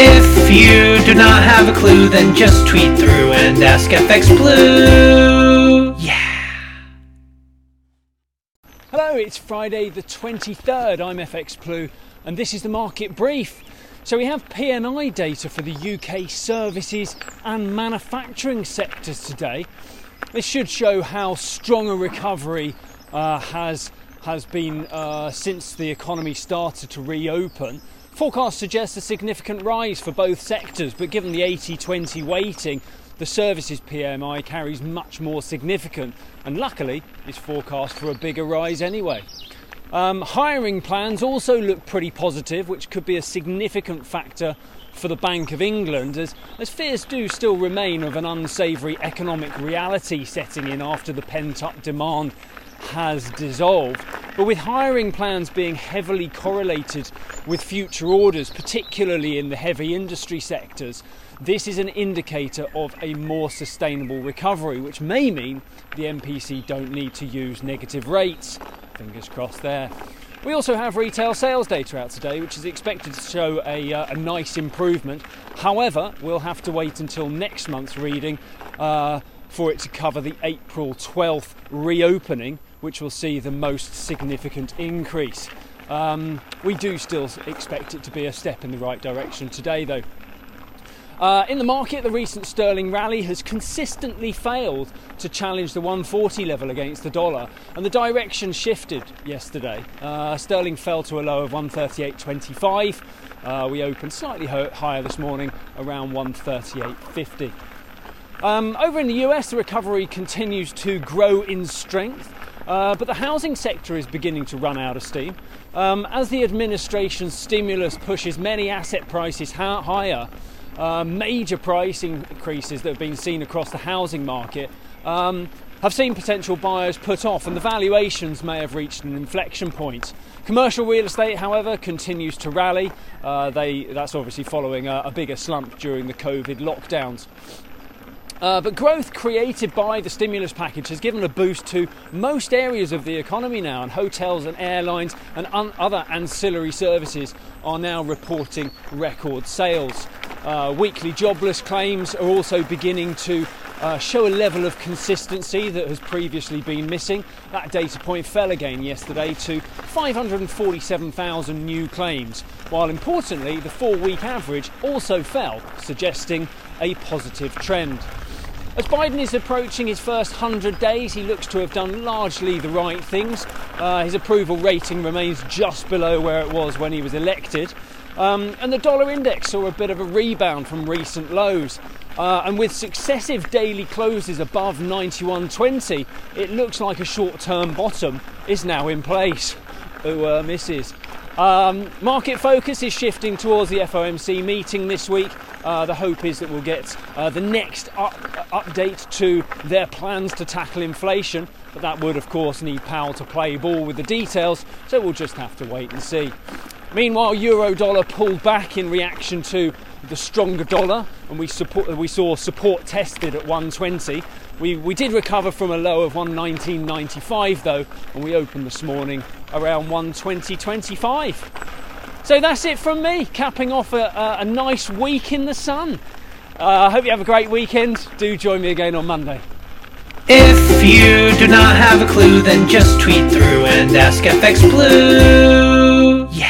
If you do not have a clue, then just tweet through and ask FX Blue. Yeah. Hello, it's Friday the 23rd. I'm FX Blue, and this is the market brief. So, we have PMI data for the UK services and manufacturing sectors today. This should show how strong a recovery uh, has, has been uh, since the economy started to reopen. Forecasts suggest a significant rise for both sectors, but given the 80 20 weighting, the services PMI carries much more significant, and luckily is forecast for a bigger rise anyway. Um, hiring plans also look pretty positive, which could be a significant factor for the Bank of England, as, as fears do still remain of an unsavoury economic reality setting in after the pent up demand has dissolved. But with hiring plans being heavily correlated with future orders, particularly in the heavy industry sectors, this is an indicator of a more sustainable recovery, which may mean the MPC don't need to use negative rates. Fingers crossed there. We also have retail sales data out today, which is expected to show a, uh, a nice improvement. However, we'll have to wait until next month's reading uh, for it to cover the April 12th reopening, which will see the most significant increase. Um, we do still expect it to be a step in the right direction today, though. Uh, in the market, the recent sterling rally has consistently failed to challenge the 140 level against the dollar, and the direction shifted yesterday. Uh, sterling fell to a low of 138.25. Uh, we opened slightly ho- higher this morning, around 138.50. Um, over in the US, the recovery continues to grow in strength. Uh, but the housing sector is beginning to run out of steam. Um, as the administration's stimulus pushes many asset prices ha- higher, uh, major price increases that have been seen across the housing market um, have seen potential buyers put off, and the valuations may have reached an inflection point. Commercial real estate, however, continues to rally. Uh, they, that's obviously following a, a bigger slump during the COVID lockdowns. Uh, but growth created by the stimulus package has given a boost to most areas of the economy now, and hotels and airlines and un- other ancillary services are now reporting record sales. Uh, weekly jobless claims are also beginning to uh, show a level of consistency that has previously been missing. That data point fell again yesterday to 547,000 new claims, while importantly, the four week average also fell, suggesting a positive trend. As Biden is approaching his first 100 days, he looks to have done largely the right things. Uh, his approval rating remains just below where it was when he was elected. Um, and the dollar index saw a bit of a rebound from recent lows. Uh, and with successive daily closes above 91.20, it looks like a short term bottom is now in place. Who uh, misses? Um, market focus is shifting towards the FOMC meeting this week. Uh, the hope is that we'll get uh, the next up, update to their plans to tackle inflation, but that would, of course, need Powell to play ball with the details, so we'll just have to wait and see. Meanwhile, euro dollar pulled back in reaction to the stronger dollar, and we, support, we saw support tested at 120. We, we did recover from a low of 119.95 though, and we opened this morning around 120.25. So that's it from me, capping off a, a, a nice week in the sun. I uh, hope you have a great weekend. Do join me again on Monday. If you do not have a clue, then just tweet through and ask FX Blue. Yeah.